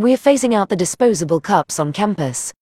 We're phasing out the disposable cups on campus.